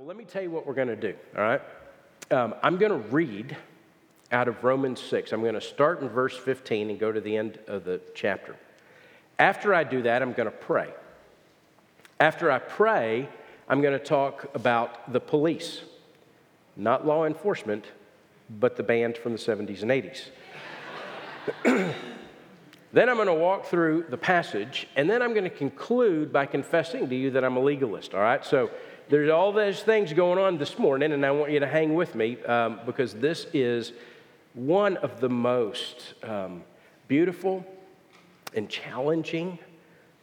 Well, let me tell you what we're going to do, all right? Um, I'm going to read out of Romans 6. I'm going to start in verse 15 and go to the end of the chapter. After I do that, I'm going to pray. After I pray, I'm going to talk about the police, not law enforcement, but the band from the 70s and 80s. then I'm going to walk through the passage, and then I'm going to conclude by confessing to you that I'm a legalist, all right? So there's all those things going on this morning, and I want you to hang with me um, because this is one of the most um, beautiful and challenging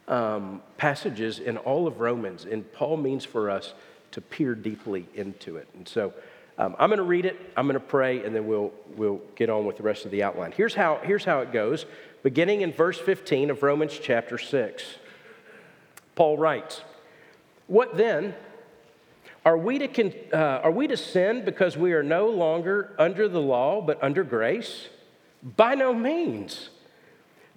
um, passages in all of Romans. And Paul means for us to peer deeply into it. And so um, I'm going to read it, I'm going to pray, and then we'll, we'll get on with the rest of the outline. Here's how, here's how it goes, beginning in verse 15 of Romans chapter 6. Paul writes, What then? Are we, to uh, are we to sin because we are no longer under the law but under grace? By no means.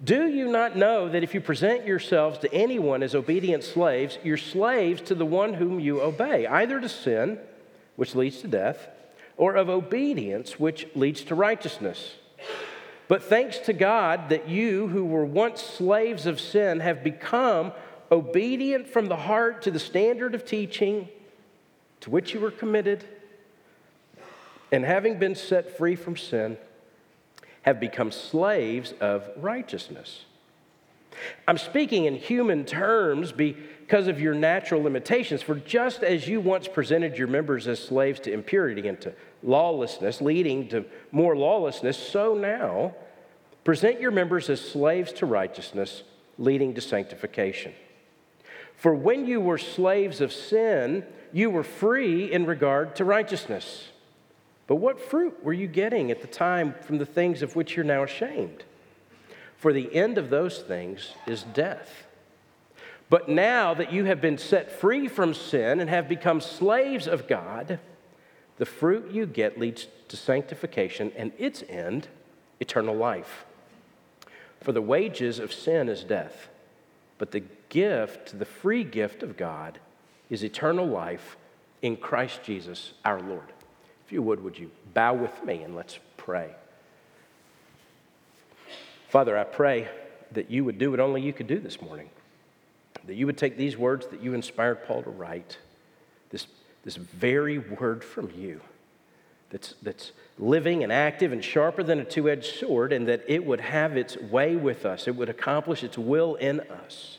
Do you not know that if you present yourselves to anyone as obedient slaves, you're slaves to the one whom you obey, either to sin, which leads to death, or of obedience, which leads to righteousness? But thanks to God that you, who were once slaves of sin, have become obedient from the heart to the standard of teaching to which you were committed, and having been set free from sin, have become slaves of righteousness. I'm speaking in human terms because of your natural limitations. For just as you once presented your members as slaves to impurity and to lawlessness, leading to more lawlessness, so now present your members as slaves to righteousness, leading to sanctification. For when you were slaves of sin, you were free in regard to righteousness. But what fruit were you getting at the time from the things of which you're now ashamed? For the end of those things is death. But now that you have been set free from sin and have become slaves of God, the fruit you get leads to sanctification and its end, eternal life. For the wages of sin is death, but the gift, the free gift of God, is eternal life in Christ Jesus our Lord. If you would, would you bow with me and let's pray. Father, I pray that you would do what only you could do this morning. That you would take these words that you inspired Paul to write, this, this very word from you that's, that's living and active and sharper than a two edged sword, and that it would have its way with us. It would accomplish its will in us.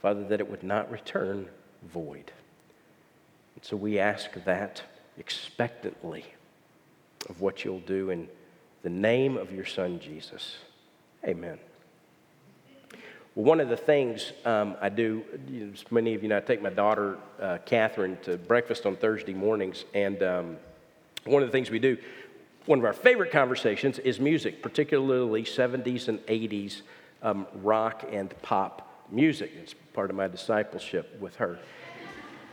Father, that it would not return void. And so we ask that expectantly of what you'll do in the name of your Son, Jesus. Amen. Well, one of the things um, I do, you know, many of you know, I take my daughter, uh, Catherine, to breakfast on Thursday mornings. And um, one of the things we do, one of our favorite conversations is music, particularly 70s and 80s um, rock and pop music. It's part of my discipleship with her.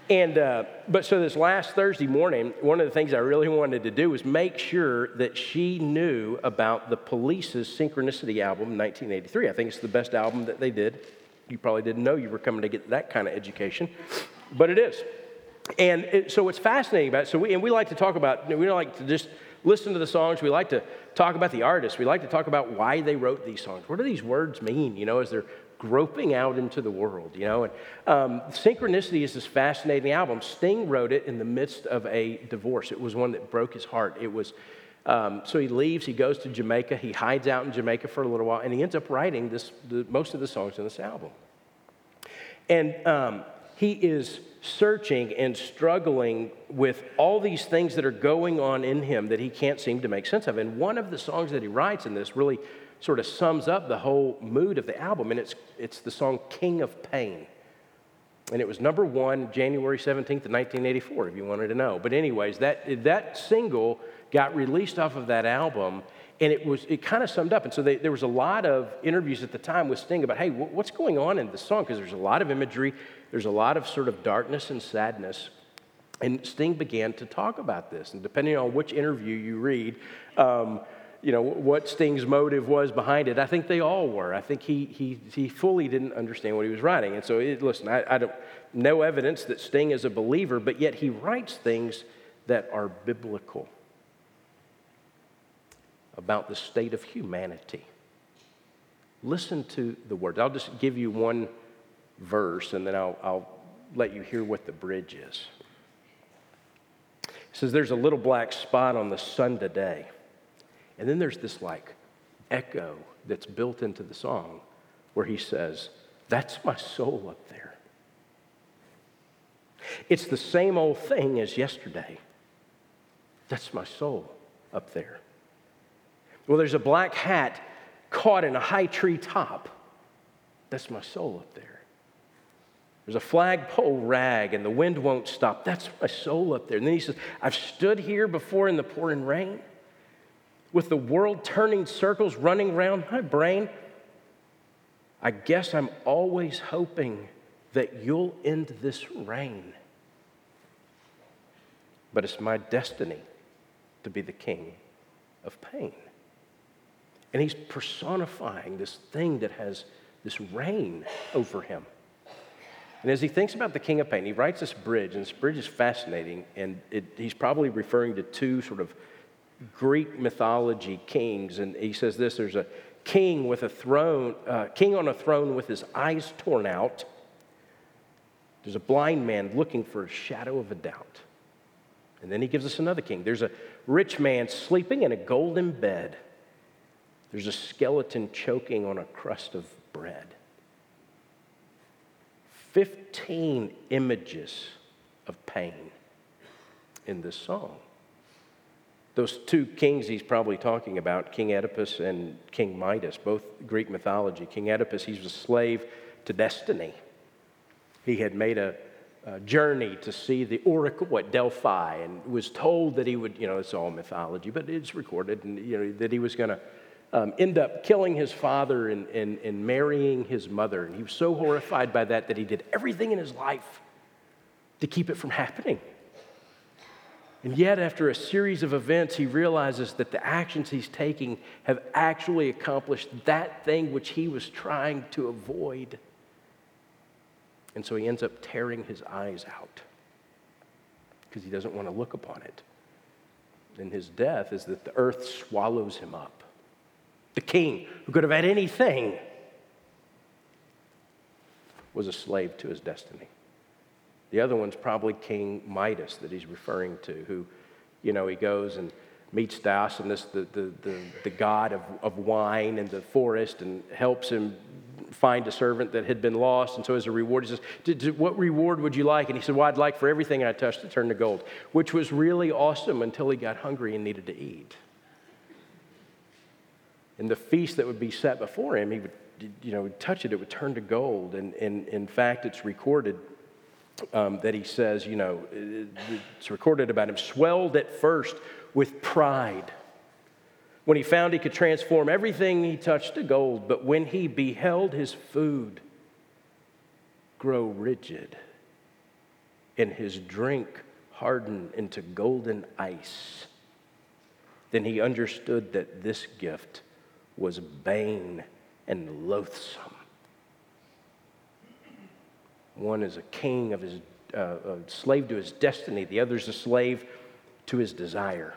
And, uh, but so this last Thursday morning, one of the things I really wanted to do was make sure that she knew about the Police's Synchronicity album 1983. I think it's the best album that they did. You probably didn't know you were coming to get that kind of education, but it is. And it, so what's fascinating about it, so we, and we like to talk about, we don't like to just listen to the songs. We like to talk about the artists. We like to talk about why they wrote these songs. What do these words mean, you know, as they're groping out into the world, you know. And um, Synchronicity is this fascinating album. Sting wrote it in the midst of a divorce. It was one that broke his heart. It was um, so he leaves. He goes to Jamaica. He hides out in Jamaica for a little while, and he ends up writing this the, most of the songs in this album. And um, he is searching and struggling with all these things that are going on in him that he can't seem to make sense of. And one of the songs that he writes in this really sort of sums up the whole mood of the album, and it's, it's the song King of Pain. And it was number one January 17th of 1984, if you wanted to know. But, anyways, that, that single got released off of that album, and it was it kind of summed up. And so they, there was a lot of interviews at the time with Sting about, hey, what's going on in the song? Because there's a lot of imagery, there's a lot of sort of darkness and sadness. And Sting began to talk about this. And depending on which interview you read, um, you know, what Sting's motive was behind it. I think they all were. I think he, he, he fully didn't understand what he was writing. And so, it, listen, I, I don't, no evidence that Sting is a believer, but yet he writes things that are biblical about the state of humanity. Listen to the words. I'll just give you one verse and then I'll, I'll let you hear what the bridge is. It says, There's a little black spot on the sun today. And then there's this like echo that's built into the song where he says, That's my soul up there. It's the same old thing as yesterday. That's my soul up there. Well, there's a black hat caught in a high tree top. That's my soul up there. There's a flagpole rag and the wind won't stop. That's my soul up there. And then he says, I've stood here before in the pouring rain with the world turning circles running around my brain. I guess I'm always hoping that you'll end this rain. But it's my destiny to be the king of pain. And he's personifying this thing that has this reign over him. And as he thinks about the king of pain, he writes this bridge, and this bridge is fascinating. And it, he's probably referring to two sort of Greek mythology kings. And he says this there's a king with a throne, uh, king on a throne with his eyes torn out. There's a blind man looking for a shadow of a doubt. And then he gives us another king. There's a rich man sleeping in a golden bed. There's a skeleton choking on a crust of bread. 15 images of pain in this song. Those two kings he's probably talking about, King Oedipus and King Midas, both Greek mythology. King Oedipus, he was a slave to destiny. He had made a, a journey to see the oracle at Delphi and was told that he would, you know, it's all mythology, but it's recorded, and, you know, that he was going to um, end up killing his father and, and, and marrying his mother. And he was so horrified by that that he did everything in his life to keep it from happening. And yet, after a series of events, he realizes that the actions he's taking have actually accomplished that thing which he was trying to avoid. And so he ends up tearing his eyes out because he doesn't want to look upon it. And his death is that the earth swallows him up the king who could have had anything, was a slave to his destiny. The other one's probably King Midas that he's referring to, who, you know, he goes and meets Diogenes, the, the, the, the god of, of wine in the forest, and helps him find a servant that had been lost. And so, as a reward, he says, What reward would you like? And he said, Well, I'd like for everything I touched to turn to gold, which was really awesome until he got hungry and needed to eat. And the feast that would be set before him, he would, you know, touch it, it would turn to gold. And, and in fact, it's recorded um, that he says, you know, it's recorded about him, swelled at first with pride when he found he could transform everything he touched to gold, but when he beheld his food grow rigid and his drink harden into golden ice, then he understood that this gift was bane and loathsome. One is a king of his, uh, a slave to his destiny, the other is a slave to his desire.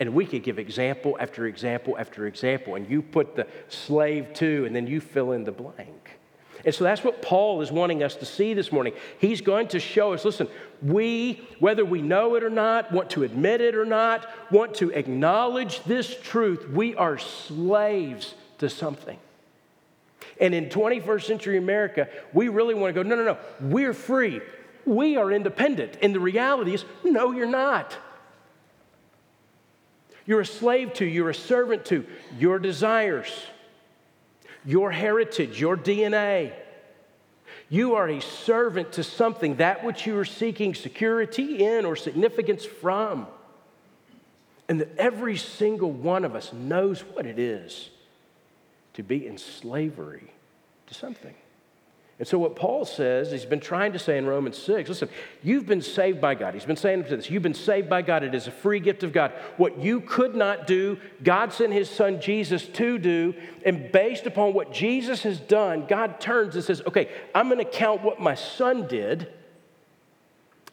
And we could give example after example after example, and you put the slave to, and then you fill in the blank. And so that's what Paul is wanting us to see this morning. He's going to show us listen, we, whether we know it or not, want to admit it or not, want to acknowledge this truth, we are slaves to something. And in 21st century America, we really want to go, no, no, no, we're free. We are independent. And the reality is, no, you're not. You're a slave to, you're a servant to your desires your heritage, your DNA. You are a servant to something, that which you are seeking security in or significance from. And that every single one of us knows what it is to be in slavery to something. And so, what Paul says, he's been trying to say in Romans 6 listen, you've been saved by God. He's been saying to this, you've been saved by God. It is a free gift of God. What you could not do, God sent his son Jesus to do. And based upon what Jesus has done, God turns and says, okay, I'm going to count what my son did,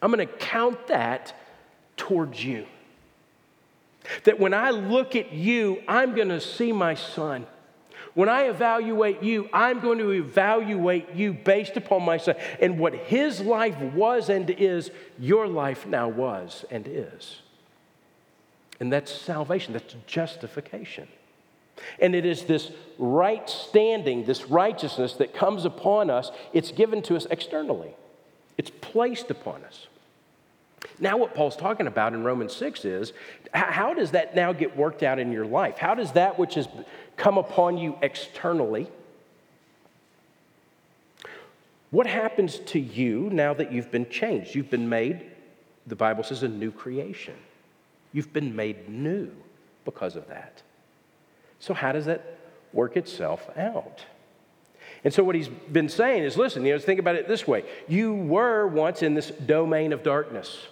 I'm going to count that towards you. That when I look at you, I'm going to see my son. When I evaluate you, I'm going to evaluate you based upon my son. And what his life was and is, your life now was and is. And that's salvation, that's justification. And it is this right standing, this righteousness that comes upon us, it's given to us externally, it's placed upon us. Now, what Paul's talking about in Romans 6 is how does that now get worked out in your life? How does that which has come upon you externally, what happens to you now that you've been changed? You've been made, the Bible says, a new creation. You've been made new because of that. So, how does that work itself out? And so, what he's been saying is listen, you know, think about it this way. You were once in this domain of darkness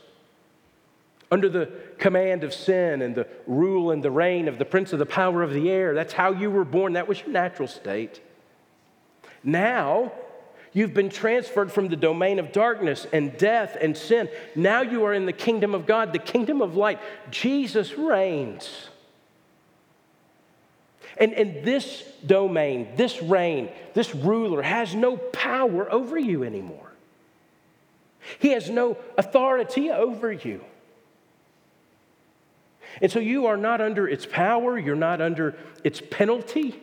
under the command of sin and the rule and the reign of the prince of the power of the air. That's how you were born. That was your natural state. Now, you've been transferred from the domain of darkness and death and sin. Now you are in the kingdom of God, the kingdom of light. Jesus reigns. And, and this domain, this reign, this ruler has no power over you anymore. He has no authority over you. And so you are not under its power, you're not under its penalty.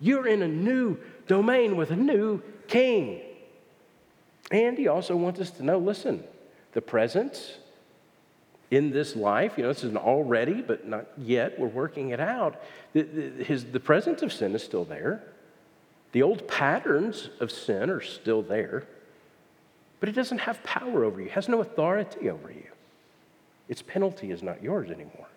You're in a new domain with a new king. And he also wants us to know listen, the presence in this life, you know, this is an already, but not yet, we're working it out. The, the, his, the presence of sin is still there. The old patterns of sin are still there, but it doesn't have power over you, it has no authority over you. Its penalty is not yours anymore.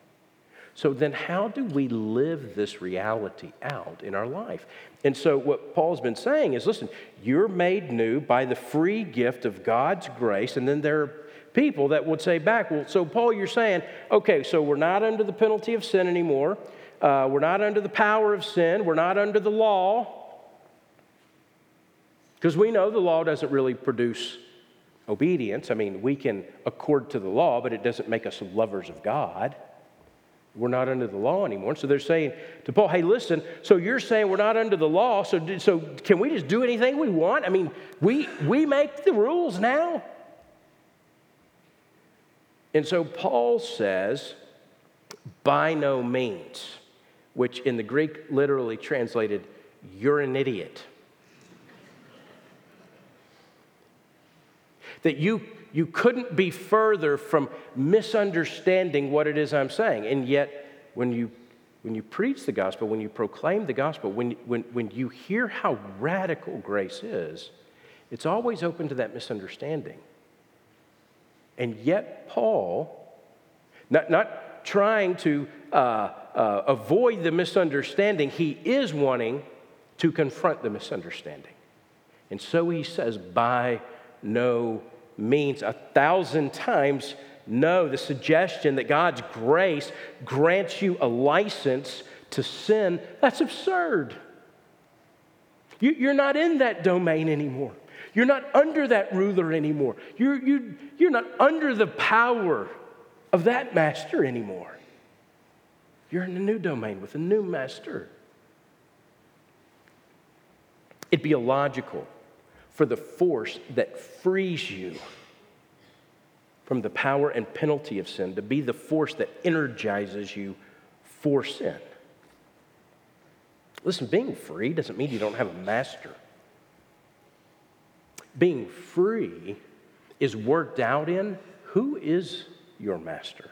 So then, how do we live this reality out in our life? And so, what Paul's been saying is listen, you're made new by the free gift of God's grace. And then there are people that would say back, well, so Paul, you're saying, okay, so we're not under the penalty of sin anymore. Uh, we're not under the power of sin. We're not under the law. Because we know the law doesn't really produce obedience. I mean, we can accord to the law, but it doesn't make us lovers of God. We're not under the law anymore. So they're saying to Paul, hey, listen, so you're saying we're not under the law, so, so can we just do anything we want? I mean, we, we make the rules now. And so Paul says, by no means, which in the Greek literally translated, you're an idiot. That you, you couldn't be further from misunderstanding what it is I'm saying. And yet, when you, when you preach the gospel, when you proclaim the gospel, when, when, when you hear how radical grace is, it's always open to that misunderstanding. And yet, Paul, not, not trying to uh, uh, avoid the misunderstanding, he is wanting to confront the misunderstanding. And so he says, by no means a thousand times no. The suggestion that God's grace grants you a license to sin, that's absurd. You, are not in that domain anymore. You're not under that ruler anymore. You're, you, you're not under the power of that master anymore. You're in a new domain with a new master. It'd be illogical for the force that frees you from the power and penalty of sin to be the force that energizes you for sin. Listen, being free doesn't mean you don't have a master. Being free is worked out in who is your master?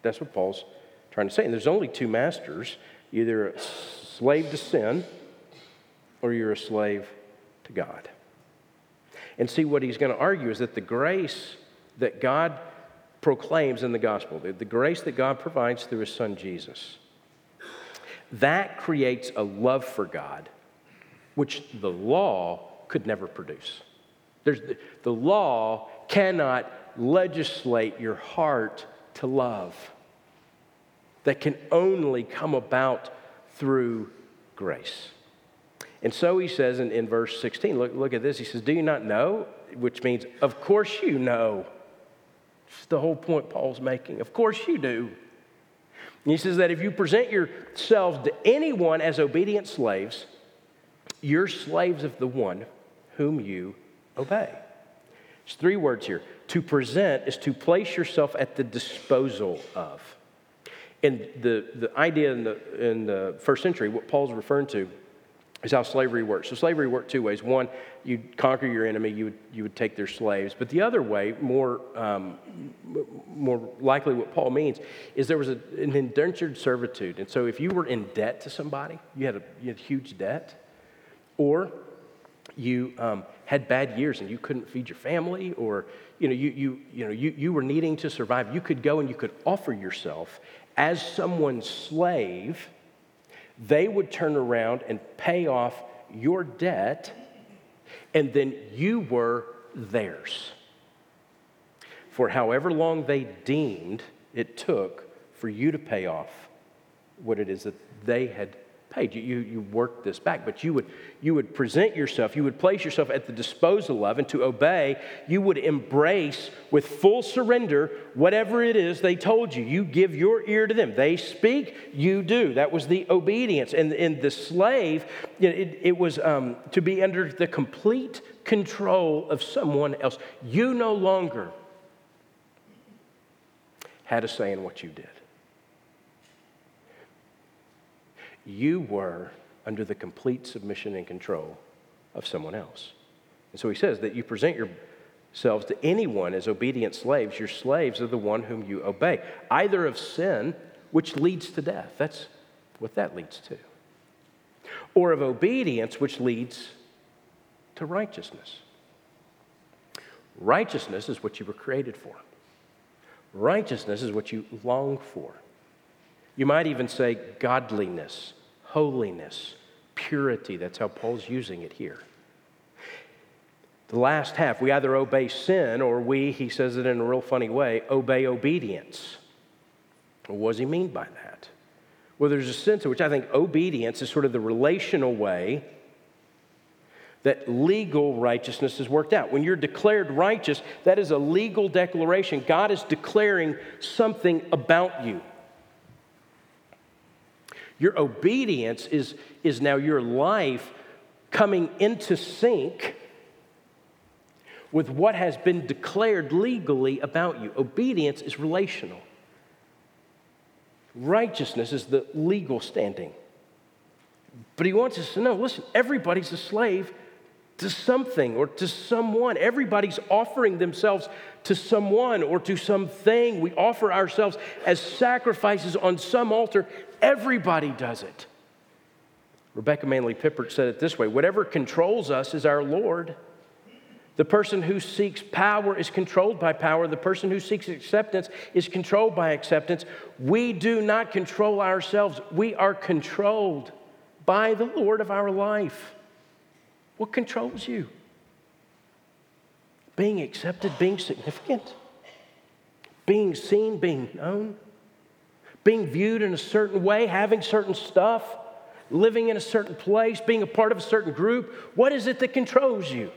That's what Paul's trying to say. And there's only two masters either a slave to sin or you're a slave to God. And see, what he's going to argue is that the grace that God proclaims in the gospel, the, the grace that God provides through his son Jesus, that creates a love for God, which the law could never produce. There's, the law cannot legislate your heart to love. That can only come about through grace. And so he says in, in verse 16, look, look at this. He says, Do you not know? Which means, Of course you know. It's the whole point Paul's making. Of course you do. And he says that if you present yourselves to anyone as obedient slaves, you're slaves of the one whom you obey. There's three words here. To present is to place yourself at the disposal of. And the, the idea in the, in the first century, what Paul's referring to, is how slavery works. So slavery worked two ways. One, you'd conquer your enemy, you would, you would take their slaves. But the other way, more, um, more likely what Paul means, is there was a, an indentured servitude. And so if you were in debt to somebody, you had a you had huge debt, or you um, had bad years and you couldn't feed your family, or you know, you, you, you, know, you, you were needing to survive, you could go and you could offer yourself as someone's slave. They would turn around and pay off your debt, and then you were theirs. For however long they deemed it took for you to pay off what it is that they had paid. You, you, you work this back, but you would, you would present yourself, you would place yourself at the disposal of, and to obey, you would embrace with full surrender whatever it is they told you. You give your ear to them. They speak, you do. That was the obedience. And, and the slave, it, it was um, to be under the complete control of someone else. You no longer had a say in what you did. You were under the complete submission and control of someone else. And so he says that you present yourselves to anyone as obedient slaves. Your slaves are the one whom you obey, either of sin, which leads to death. That's what that leads to. Or of obedience, which leads to righteousness. Righteousness is what you were created for. Righteousness is what you long for. You might even say godliness, holiness, purity. That's how Paul's using it here. The last half, we either obey sin or we, he says it in a real funny way, obey obedience. What does he mean by that? Well, there's a sense in which I think obedience is sort of the relational way that legal righteousness is worked out. When you're declared righteous, that is a legal declaration. God is declaring something about you. Your obedience is, is now your life coming into sync with what has been declared legally about you. Obedience is relational, righteousness is the legal standing. But he wants us to know listen, everybody's a slave to something or to someone. Everybody's offering themselves to someone or to something. We offer ourselves as sacrifices on some altar. Everybody does it. Rebecca Manley Pippert said it this way whatever controls us is our Lord. The person who seeks power is controlled by power. The person who seeks acceptance is controlled by acceptance. We do not control ourselves, we are controlled by the Lord of our life. What controls you? Being accepted, being significant, being seen, being known, being viewed in a certain way, having certain stuff, living in a certain place, being a part of a certain group. What is it that controls you?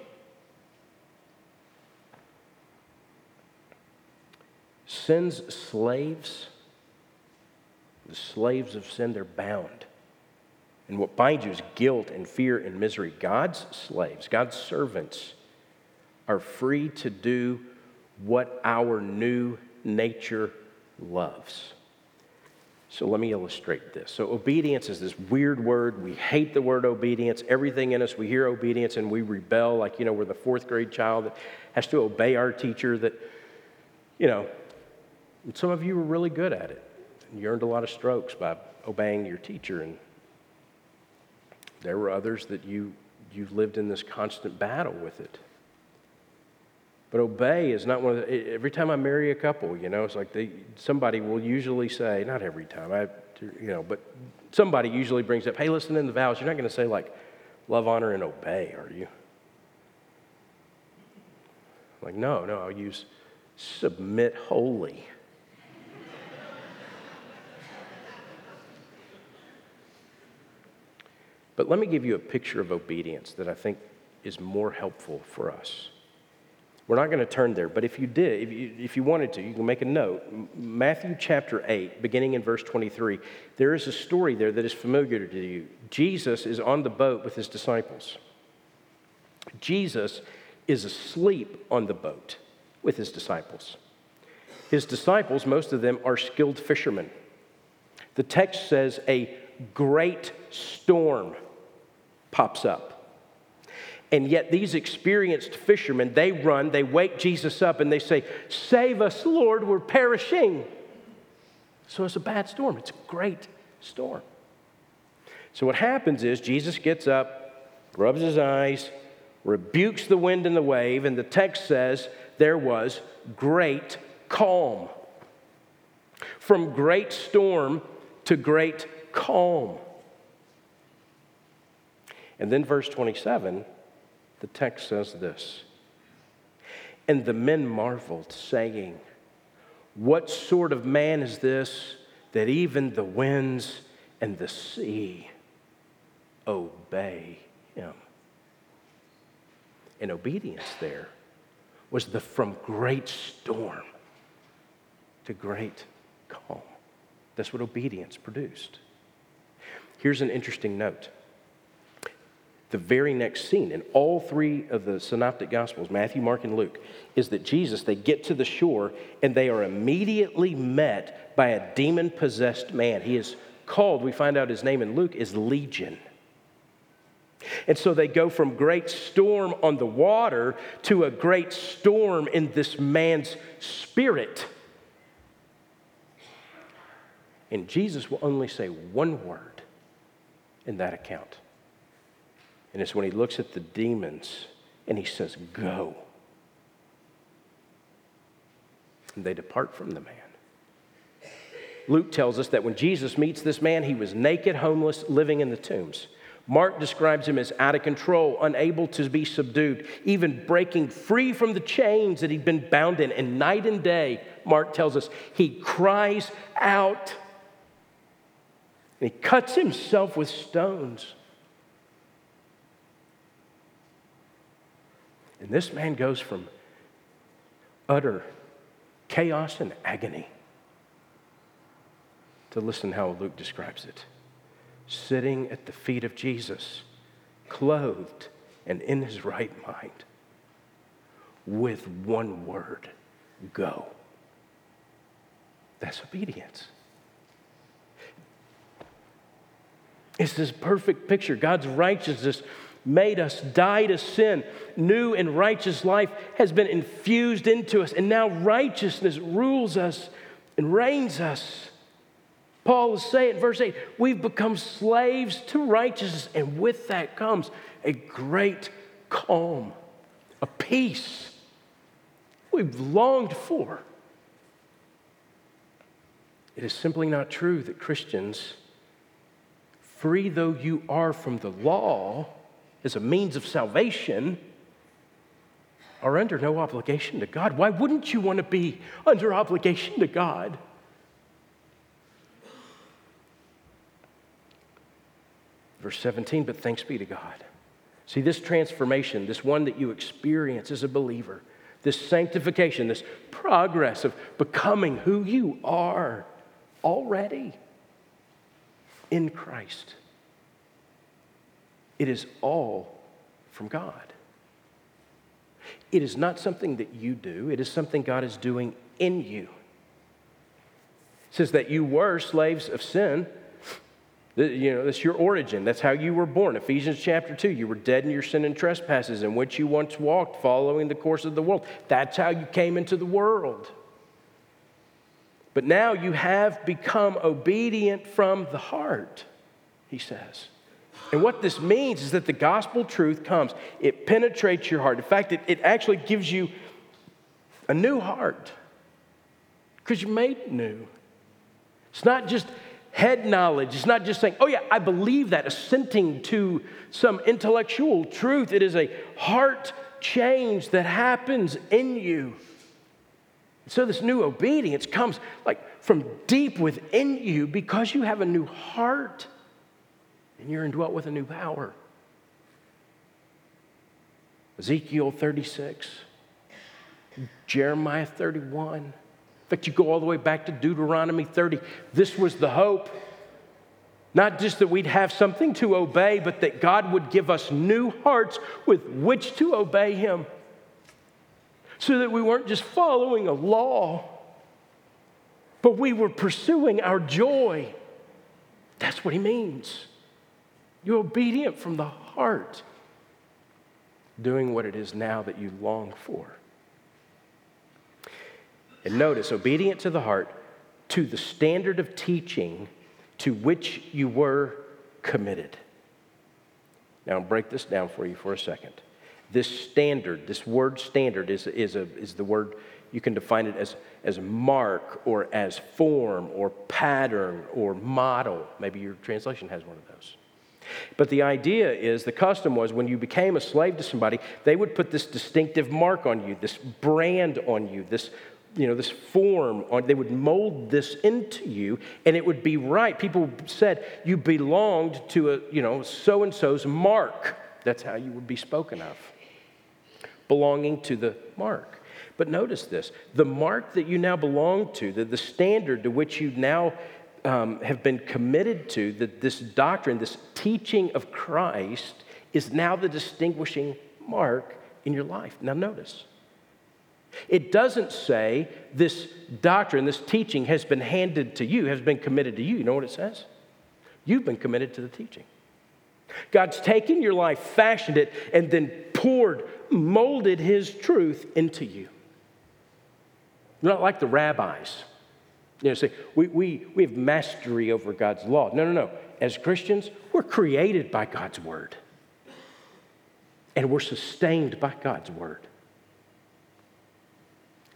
Sin's slaves, the slaves of sin, they're bound. And what binds you is guilt and fear and misery. God's slaves, God's servants, are free to do what our new nature loves. So let me illustrate this. So, obedience is this weird word. We hate the word obedience. Everything in us, we hear obedience and we rebel. Like, you know, we're the fourth grade child that has to obey our teacher, that, you know, some of you were really good at it. You earned a lot of strokes by obeying your teacher. And there were others that you, you lived in this constant battle with it. But obey is not one of the, every time I marry a couple, you know, it's like they, somebody will usually say, not every time, I, you know, but somebody usually brings up, hey, listen in the vows, you're not going to say like love, honor, and obey, are you? Like, no, no, I'll use submit wholly. but let me give you a picture of obedience that I think is more helpful for us. We're not going to turn there, but if you did, if you, if you wanted to, you can make a note. Matthew chapter 8, beginning in verse 23, there is a story there that is familiar to you. Jesus is on the boat with his disciples. Jesus is asleep on the boat with his disciples. His disciples, most of them, are skilled fishermen. The text says a great storm pops up. And yet, these experienced fishermen, they run, they wake Jesus up, and they say, Save us, Lord, we're perishing. So it's a bad storm. It's a great storm. So, what happens is Jesus gets up, rubs his eyes, rebukes the wind and the wave, and the text says there was great calm. From great storm to great calm. And then, verse 27 the text says this And the men marveled, saying, What sort of man is this that even the winds and the sea obey him? And obedience there was the from great storm to great calm. That's what obedience produced. Here's an interesting note the very next scene in all three of the synoptic gospels matthew mark and luke is that jesus they get to the shore and they are immediately met by a demon possessed man. He is called we find out his name in luke is legion. And so they go from great storm on the water to a great storm in this man's spirit. And jesus will only say one word in that account and it's when he looks at the demons and he says, Go. And they depart from the man. Luke tells us that when Jesus meets this man, he was naked, homeless, living in the tombs. Mark describes him as out of control, unable to be subdued, even breaking free from the chains that he'd been bound in. And night and day, Mark tells us, he cries out and he cuts himself with stones. And this man goes from utter chaos and agony to listen how Luke describes it sitting at the feet of Jesus, clothed and in his right mind, with one word go. That's obedience. It's this perfect picture. God's righteousness made us, die to sin. New and righteous life has been infused into us, and now righteousness rules us and reigns us. Paul is saying, verse 8, we've become slaves to righteousness, and with that comes a great calm, a peace we've longed for. It is simply not true that Christians, free though you are from the law, as a means of salvation are under no obligation to God. Why wouldn't you want to be under obligation to God? Verse 17, but thanks be to God. See, this transformation, this one that you experience as a believer, this sanctification, this progress of becoming who you are already in Christ it is all from God. It is not something that you do, it is something God is doing in you. It says that you were slaves of sin. You know, that's your origin. That's how you were born. Ephesians chapter 2, you were dead in your sin and trespasses in which you once walked, following the course of the world. That's how you came into the world. But now you have become obedient from the heart, he says. And what this means is that the gospel truth comes, it penetrates your heart. In fact, it, it actually gives you a new heart because you're made new. It's not just head knowledge, it's not just saying, oh, yeah, I believe that, assenting to some intellectual truth. It is a heart change that happens in you. So, this new obedience comes like from deep within you because you have a new heart and you're indwelt with a new power. Ezekiel 36, Jeremiah 31. In fact, you go all the way back to Deuteronomy 30. This was the hope. Not just that we'd have something to obey, but that God would give us new hearts with which to obey Him. So that we weren't just following a law, but we were pursuing our joy. That's what He means. You're obedient from the heart, doing what it is now that you long for. And notice, obedient to the heart, to the standard of teaching to which you were committed. Now, I'll break this down for you for a second. This standard, this word standard, is, is, a, is the word, you can define it as, as mark or as form or pattern or model. Maybe your translation has one of those. But the idea is the custom was when you became a slave to somebody, they would put this distinctive mark on you, this brand on you, this you know, this form, on, they would mold this into you, and it would be right. People said you belonged to a, you know, so and so's mark. That's how you would be spoken of, belonging to the mark. But notice this the mark that you now belong to, the, the standard to which you now um, have been committed to, that this doctrine, this teaching of Christ, is now the distinguishing mark in your life. Now, notice. It doesn't say this doctrine, this teaching has been handed to you, has been committed to you. You know what it says? You've been committed to the teaching. God's taken your life, fashioned it, and then poured, molded His truth into you. You're not like the rabbis. You know, say, we, we, we have mastery over God's law. No, no, no. As Christians, we're created by God's word, and we're sustained by God's word.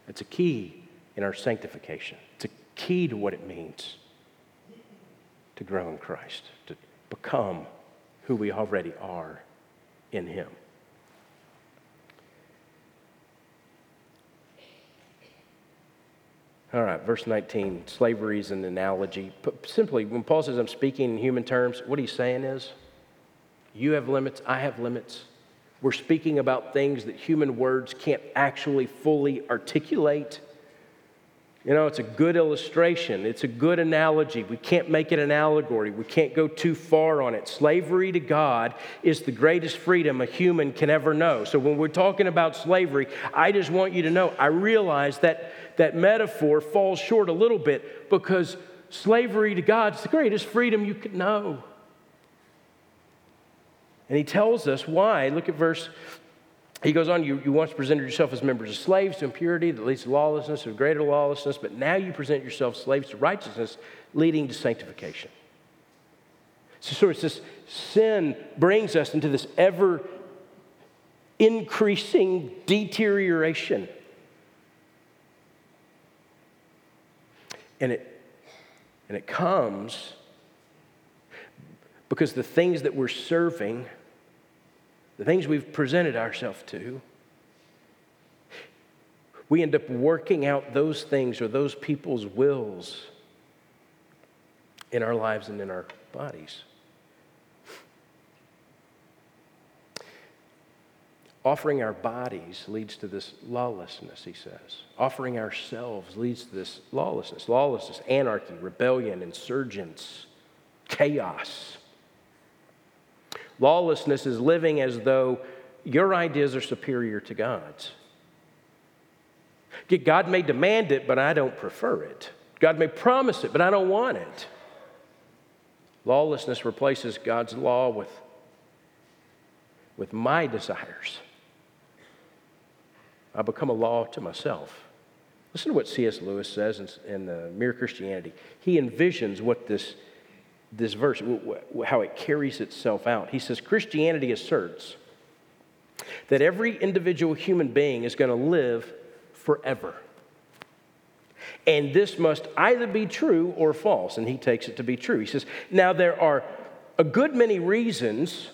It's a key in our sanctification. It's a key to what it means to grow in Christ, to become who we already are in Him. All right, verse 19, slavery is an analogy. But Simply, when Paul says I'm speaking in human terms, what he's saying is, you have limits, I have limits. We're speaking about things that human words can't actually fully articulate. You know, it's a good illustration. It's a good analogy. We can't make it an allegory. We can't go too far on it. Slavery to God is the greatest freedom a human can ever know. So when we're talking about slavery, I just want you to know I realize that that metaphor falls short a little bit because slavery to God is the greatest freedom you can know. And he tells us why. Look at verse he goes on, you, you once presented yourself as members of slaves to impurity that leads to lawlessness or greater lawlessness, but now you present yourselves slaves to righteousness, leading to sanctification. So, so it's this sin brings us into this ever increasing deterioration. And it, and it comes because the things that we're serving the things we've presented ourselves to, we end up working out those things or those people's wills in our lives and in our bodies. Offering our bodies leads to this lawlessness, he says. Offering ourselves leads to this lawlessness. Lawlessness, anarchy, rebellion, insurgents, chaos. Lawlessness is living as though your ideas are superior to God's. God may demand it, but I don't prefer it. God may promise it, but I don't want it. Lawlessness replaces God's law with, with my desires. I become a law to myself. Listen to what C.S. Lewis says in, in uh, Mere Christianity. He envisions what this this verse, how it carries itself out. He says Christianity asserts that every individual human being is going to live forever. And this must either be true or false. And he takes it to be true. He says, Now there are a good many reasons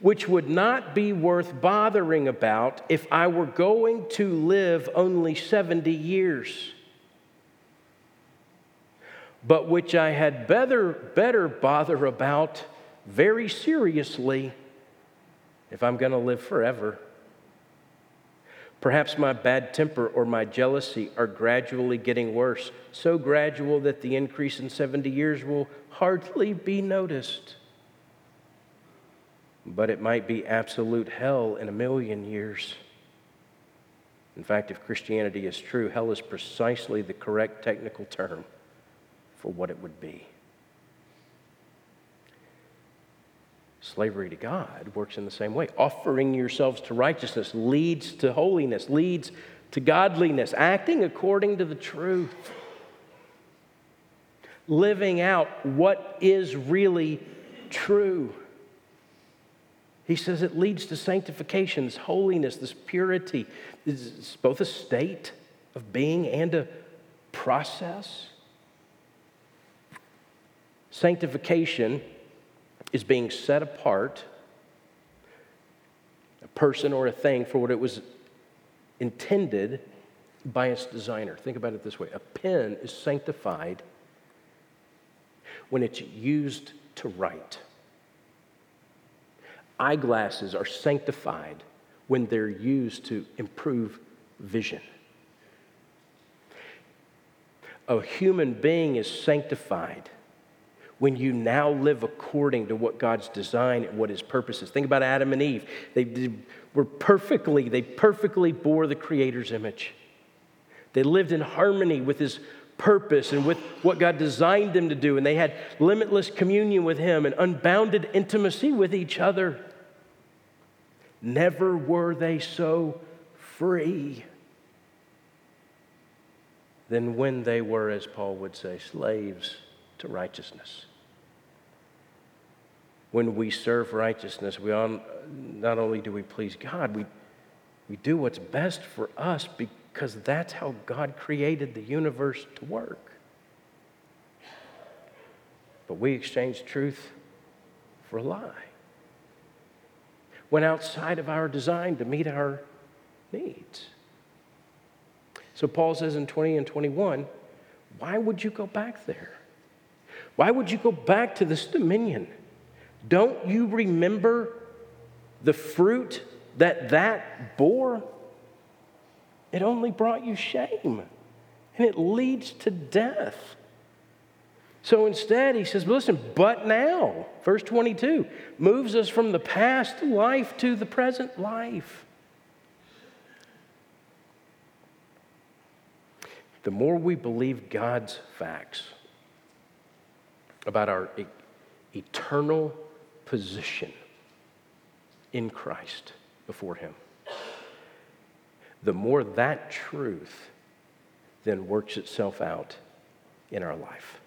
which would not be worth bothering about if I were going to live only 70 years, but which I had better, better bother about very seriously if I'm going to live forever. Perhaps my bad temper or my jealousy are gradually getting worse, so gradual that the increase in 70 years will hardly be noticed but it might be absolute hell in a million years. In fact, if Christianity is true, hell is precisely the correct technical term for what it would be. Slavery to God works in the same way. Offering yourselves to righteousness leads to holiness, leads to godliness, acting according to the truth, living out what is really true. He says it leads to sanctification, this holiness, this purity. It's both a state of being and a process. Sanctification is being set apart, a person or a thing, for what it was intended by its designer. Think about it this way a pen is sanctified when it's used to write eyeglasses are sanctified when they're used to improve vision. A human being is sanctified when you now live according to what God's design and what his purpose is. Think about Adam and Eve. They were perfectly, they perfectly bore the Creator's image. They lived in harmony with his purpose and with what God designed them to do, and they had limitless communion with him and unbounded intimacy with each other. Never were they so free than when they were, as Paul would say, slaves to righteousness. When we serve righteousness, we on, not only do we please God, we, we do what's best for us because that's how God created the universe to work. But we exchange truth for a lie went outside of our design to meet our needs. So Paul says in 20 and 21, why would you go back there? Why would you go back to this dominion? Don't you remember the fruit that that bore? It only brought you shame and it leads to death. So instead, he says, listen, but now, verse 22, moves us from the past life to the present life. The more we believe God's facts about our eternal position in Christ before Him, the more that truth then works itself out in our life.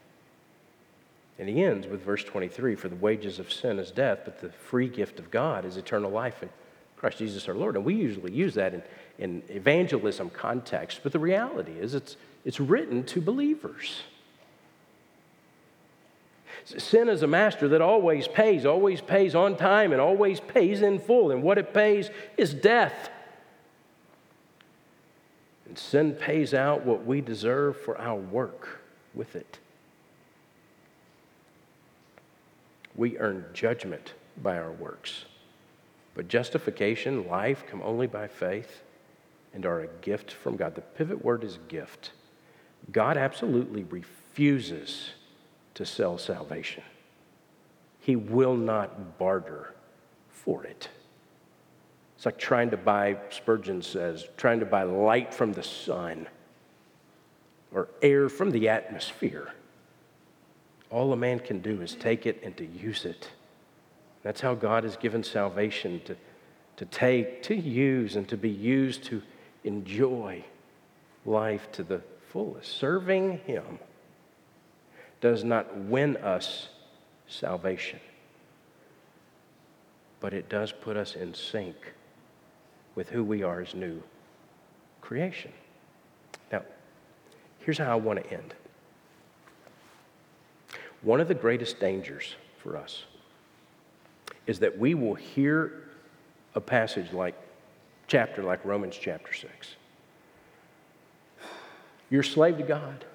And he ends with verse 23 For the wages of sin is death, but the free gift of God is eternal life in Christ Jesus our Lord. And we usually use that in, in evangelism context, but the reality is it's, it's written to believers. Sin is a master that always pays, always pays on time, and always pays in full. And what it pays is death. And sin pays out what we deserve for our work with it. we earn judgment by our works. But justification, life come only by faith and are a gift from God. The pivot word is gift. God absolutely refuses to sell salvation, He will not barter for it. It's like trying to buy, Spurgeon says, trying to buy light from the sun or air from the atmosphere. All a man can do is take it and to use it. That's how God has given salvation to, to take, to use, and to be used to enjoy life to the fullest. Serving Him does not win us salvation, but it does put us in sync with who we are as new creation. Now, here's how I want to end. One of the greatest dangers for us is that we will hear a passage like chapter like Romans chapter 6. You're a slave to God.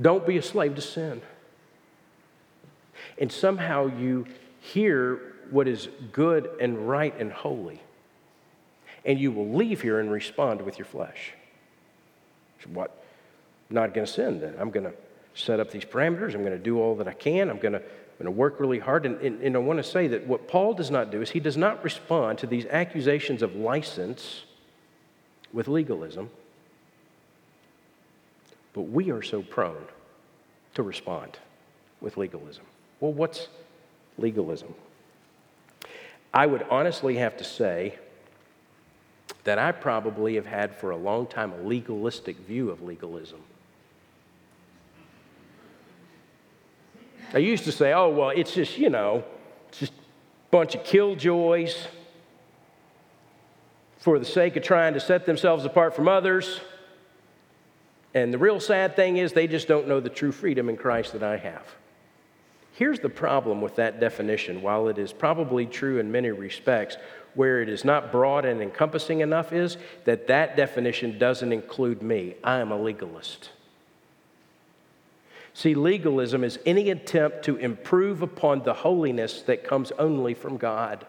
Don't be a slave to sin. And somehow you hear what is good and right and holy. And you will leave here and respond with your flesh. What? I'm not going to sin then. I'm going to set up these parameters. I'm going to do all that I can. I'm going to, I'm going to work really hard. And, and, and I want to say that what Paul does not do is he does not respond to these accusations of license with legalism. But we are so prone to respond with legalism. Well, what's legalism? I would honestly have to say that I probably have had for a long time a legalistic view of legalism. I used to say, oh, well, it's just, you know, it's just a bunch of killjoys for the sake of trying to set themselves apart from others. And the real sad thing is, they just don't know the true freedom in Christ that I have. Here's the problem with that definition. While it is probably true in many respects, where it is not broad and encompassing enough is that that definition doesn't include me. I am a legalist. See, legalism is any attempt to improve upon the holiness that comes only from God.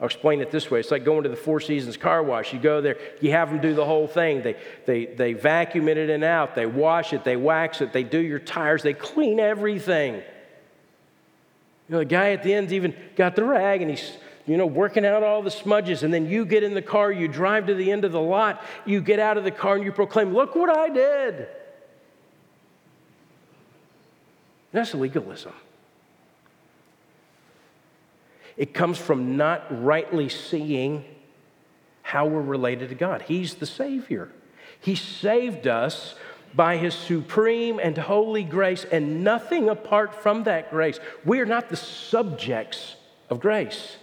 I'll explain it this way. It's like going to the Four Seasons car wash. You go there, you have them do the whole thing. They, they, they vacuum it in and out, they wash it, they wax it, they do your tires, they clean everything. You know, the guy at the end's even got the rag and he's, you know, working out all the smudges. And then you get in the car, you drive to the end of the lot, you get out of the car and you proclaim, Look what I did. That's legalism. It comes from not rightly seeing how we're related to God. He's the Savior. He saved us by His supreme and holy grace, and nothing apart from that grace. We are not the subjects of grace,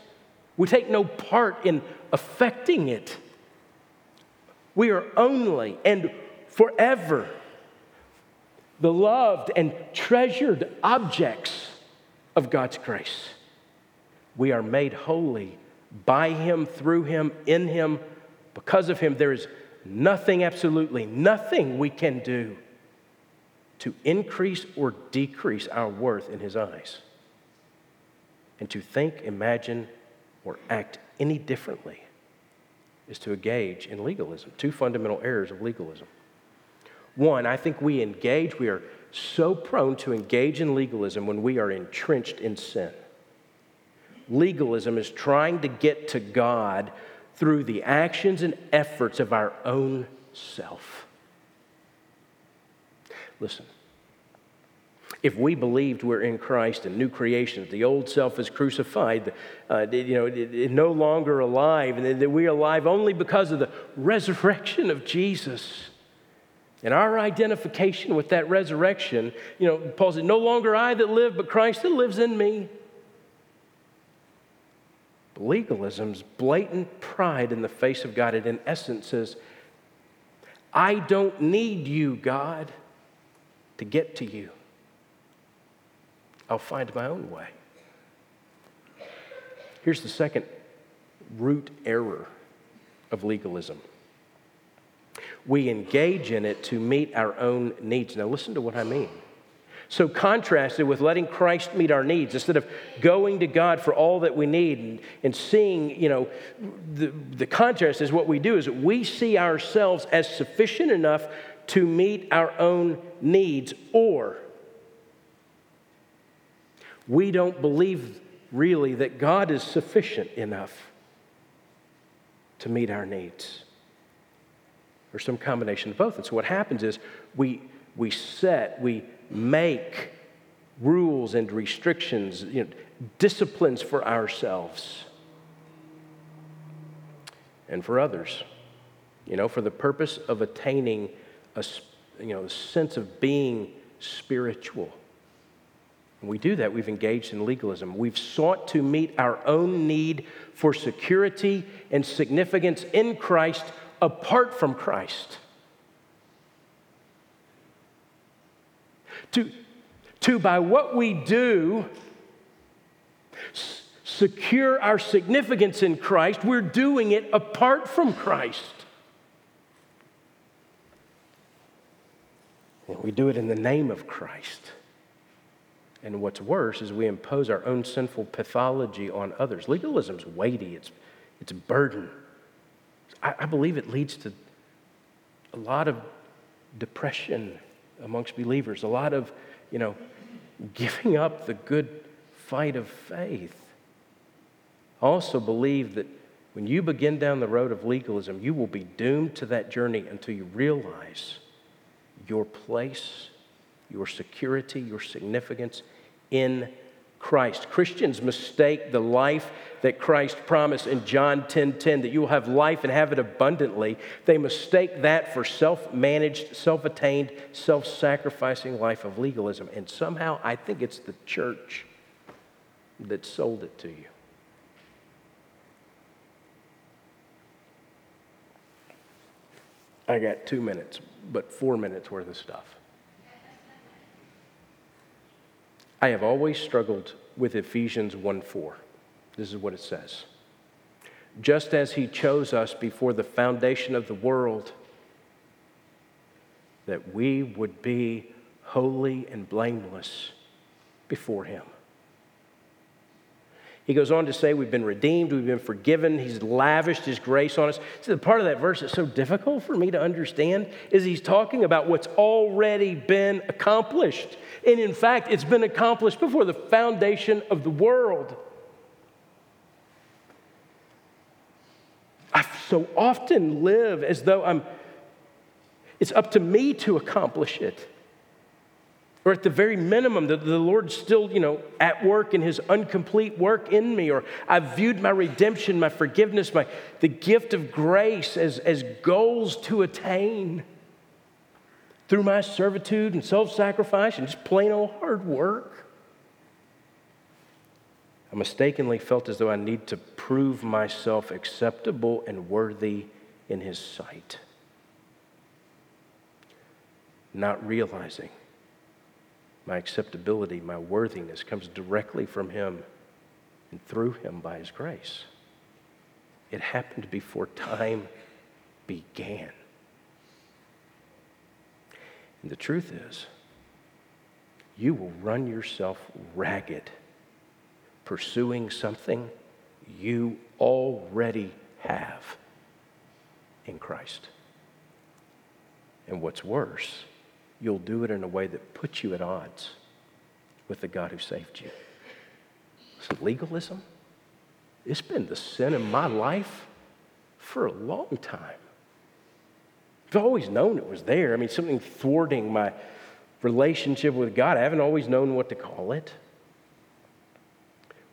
we take no part in affecting it. We are only and forever the loved and treasured objects of God's grace. We are made holy by Him, through Him, in Him, because of Him. There is nothing, absolutely nothing we can do to increase or decrease our worth in His eyes. And to think, imagine, or act any differently is to engage in legalism. Two fundamental errors of legalism. One, I think we engage, we are so prone to engage in legalism when we are entrenched in sin. Legalism is trying to get to God through the actions and efforts of our own self. Listen, if we believed we're in Christ and new creations, the old self is crucified, uh, you know, no longer alive, and that we are alive only because of the resurrection of Jesus and our identification with that resurrection, you know, Paul said, No longer I that live, but Christ that lives in me. Legalism's blatant pride in the face of God. It, in essence, says, I don't need you, God, to get to you. I'll find my own way. Here's the second root error of legalism we engage in it to meet our own needs. Now, listen to what I mean. So, contrasted with letting Christ meet our needs, instead of going to God for all that we need and, and seeing, you know, the, the contrast is what we do is we see ourselves as sufficient enough to meet our own needs, or we don't believe really that God is sufficient enough to meet our needs or some combination of both. And so what happens is we, we set, we make rules and restrictions, you know, disciplines for ourselves and for others, you know, for the purpose of attaining a, you know, a sense of being spiritual. We do that, we've engaged in legalism. We've sought to meet our own need for security and significance in Christ apart from Christ. To, to by what we do, secure our significance in Christ, we're doing it apart from Christ. And we do it in the name of Christ. And what's worse is we impose our own sinful pathology on others. Legalism's weighty, it's, it's a burden. I, I believe it leads to a lot of depression amongst believers, a lot of, you know, giving up the good fight of faith. I also believe that when you begin down the road of legalism, you will be doomed to that journey until you realize your place, your security, your significance in Christ. Christians mistake the life that Christ promised in John 10:10 10, 10, that you will have life and have it abundantly. They mistake that for self-managed, self-attained, self-sacrificing life of legalism. And somehow I think it's the church that sold it to you. I got two minutes, but four minutes worth of stuff. I have always struggled with Ephesians 1 4. This is what it says. Just as he chose us before the foundation of the world, that we would be holy and blameless before him. He goes on to say, We've been redeemed, we've been forgiven, He's lavished His grace on us. See, the part of that verse that's so difficult for me to understand is He's talking about what's already been accomplished. And in fact, it's been accomplished before the foundation of the world. I so often live as though I'm, it's up to me to accomplish it or at the very minimum, that the Lord's still, you know, at work in his uncomplete work in me, or I've viewed my redemption, my forgiveness, my the gift of grace as, as goals to attain through my servitude and self-sacrifice and just plain old hard work. I mistakenly felt as though I need to prove myself acceptable and worthy in his sight. Not realizing my acceptability, my worthiness comes directly from Him and through Him by His grace. It happened before time began. And the truth is, you will run yourself ragged pursuing something you already have in Christ. And what's worse, you'll do it in a way that puts you at odds with the God who saved you. So legalism, it's been the sin in my life for a long time. I've always known it was there. I mean, something thwarting my relationship with God. I haven't always known what to call it.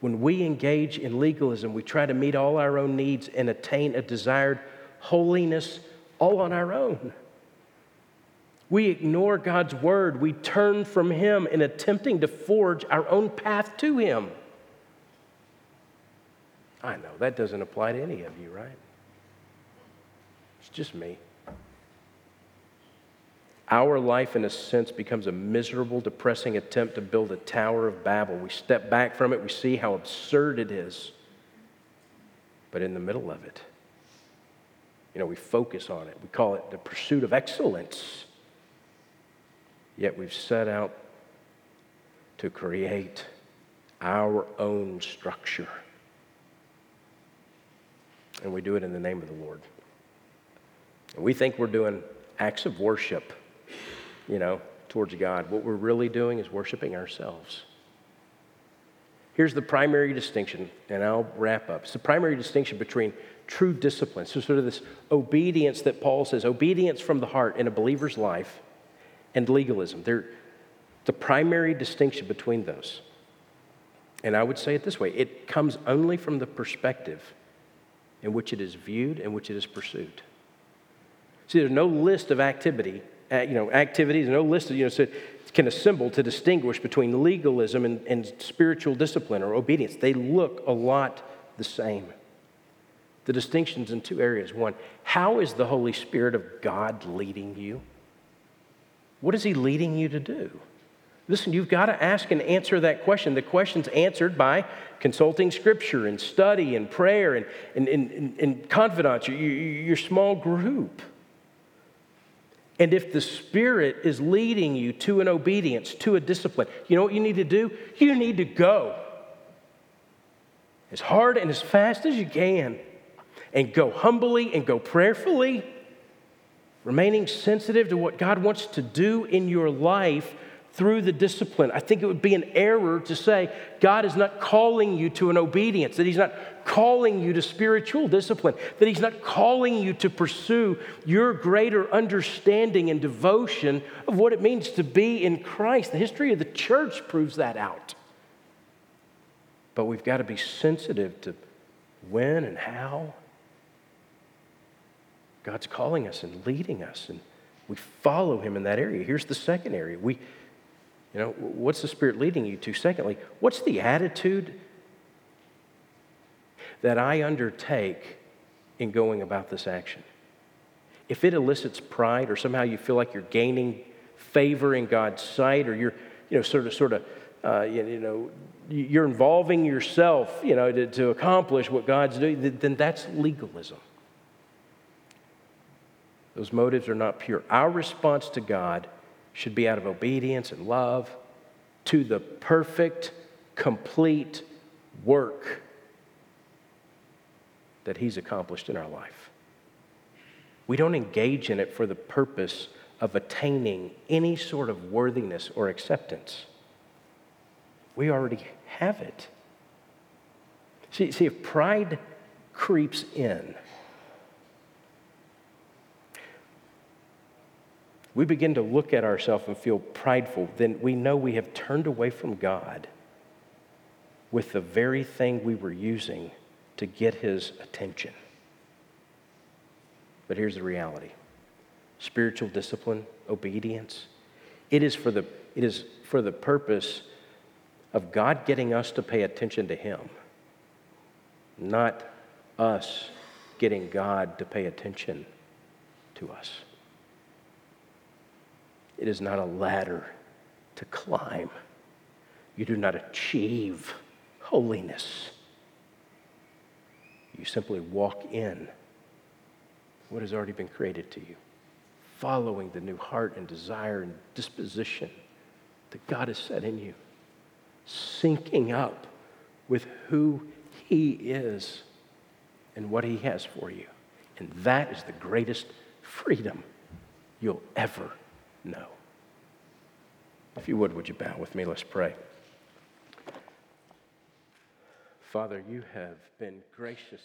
When we engage in legalism, we try to meet all our own needs and attain a desired holiness all on our own. We ignore God's word. We turn from Him in attempting to forge our own path to Him. I know that doesn't apply to any of you, right? It's just me. Our life, in a sense, becomes a miserable, depressing attempt to build a Tower of Babel. We step back from it, we see how absurd it is. But in the middle of it, you know, we focus on it. We call it the pursuit of excellence. Yet we've set out to create our own structure. And we do it in the name of the Lord. And we think we're doing acts of worship, you know, towards God. What we're really doing is worshiping ourselves. Here's the primary distinction, and I'll wrap up. It's the primary distinction between true discipline, so sort of this obedience that Paul says, obedience from the heart in a believer's life, and legalism. They're the primary distinction between those. And I would say it this way it comes only from the perspective in which it is viewed and which it is pursued. See, there's no list of activity, uh, you know, activities, no list of, you know, so can assemble to distinguish between legalism and, and spiritual discipline or obedience. They look a lot the same. The distinction's in two areas. One, how is the Holy Spirit of God leading you? What is He leading you to do? Listen, you've got to ask and answer that question. The question's answered by consulting scripture and study and prayer and, and, and, and confidence, your, your small group. And if the Spirit is leading you to an obedience, to a discipline, you know what you need to do? You need to go as hard and as fast as you can and go humbly and go prayerfully, remaining sensitive to what God wants to do in your life through the discipline. I think it would be an error to say God is not calling you to an obedience, that He's not calling you to spiritual discipline, that He's not calling you to pursue your greater understanding and devotion of what it means to be in Christ. The history of the church proves that out. But we've got to be sensitive to when and how God's calling us and leading us, and we follow Him in that area. Here's the second area. We you know, what's the Spirit leading you to? Secondly, what's the attitude that I undertake in going about this action? If it elicits pride or somehow you feel like you're gaining favor in God's sight or you're, you know, sort of, sort of, uh, you, know, you're involving yourself, you know, to, to accomplish what God's doing, then that's legalism. Those motives are not pure. Our response to God should be out of obedience and love to the perfect, complete work that He's accomplished in our life. We don't engage in it for the purpose of attaining any sort of worthiness or acceptance. We already have it. See, see if pride creeps in, we begin to look at ourselves and feel prideful, then we know we have turned away from God with the very thing we were using to get his attention. But here's the reality spiritual discipline, obedience, it is for the, it is for the purpose of God getting us to pay attention to him, not us getting God to pay attention to us. It is not a ladder to climb. You do not achieve holiness. You simply walk in what has already been created to you, following the new heart and desire and disposition that God has set in you, syncing up with who He is and what He has for you. And that is the greatest freedom you'll ever know. If you would, would you bow with me? Let's pray. Father, you have been gracious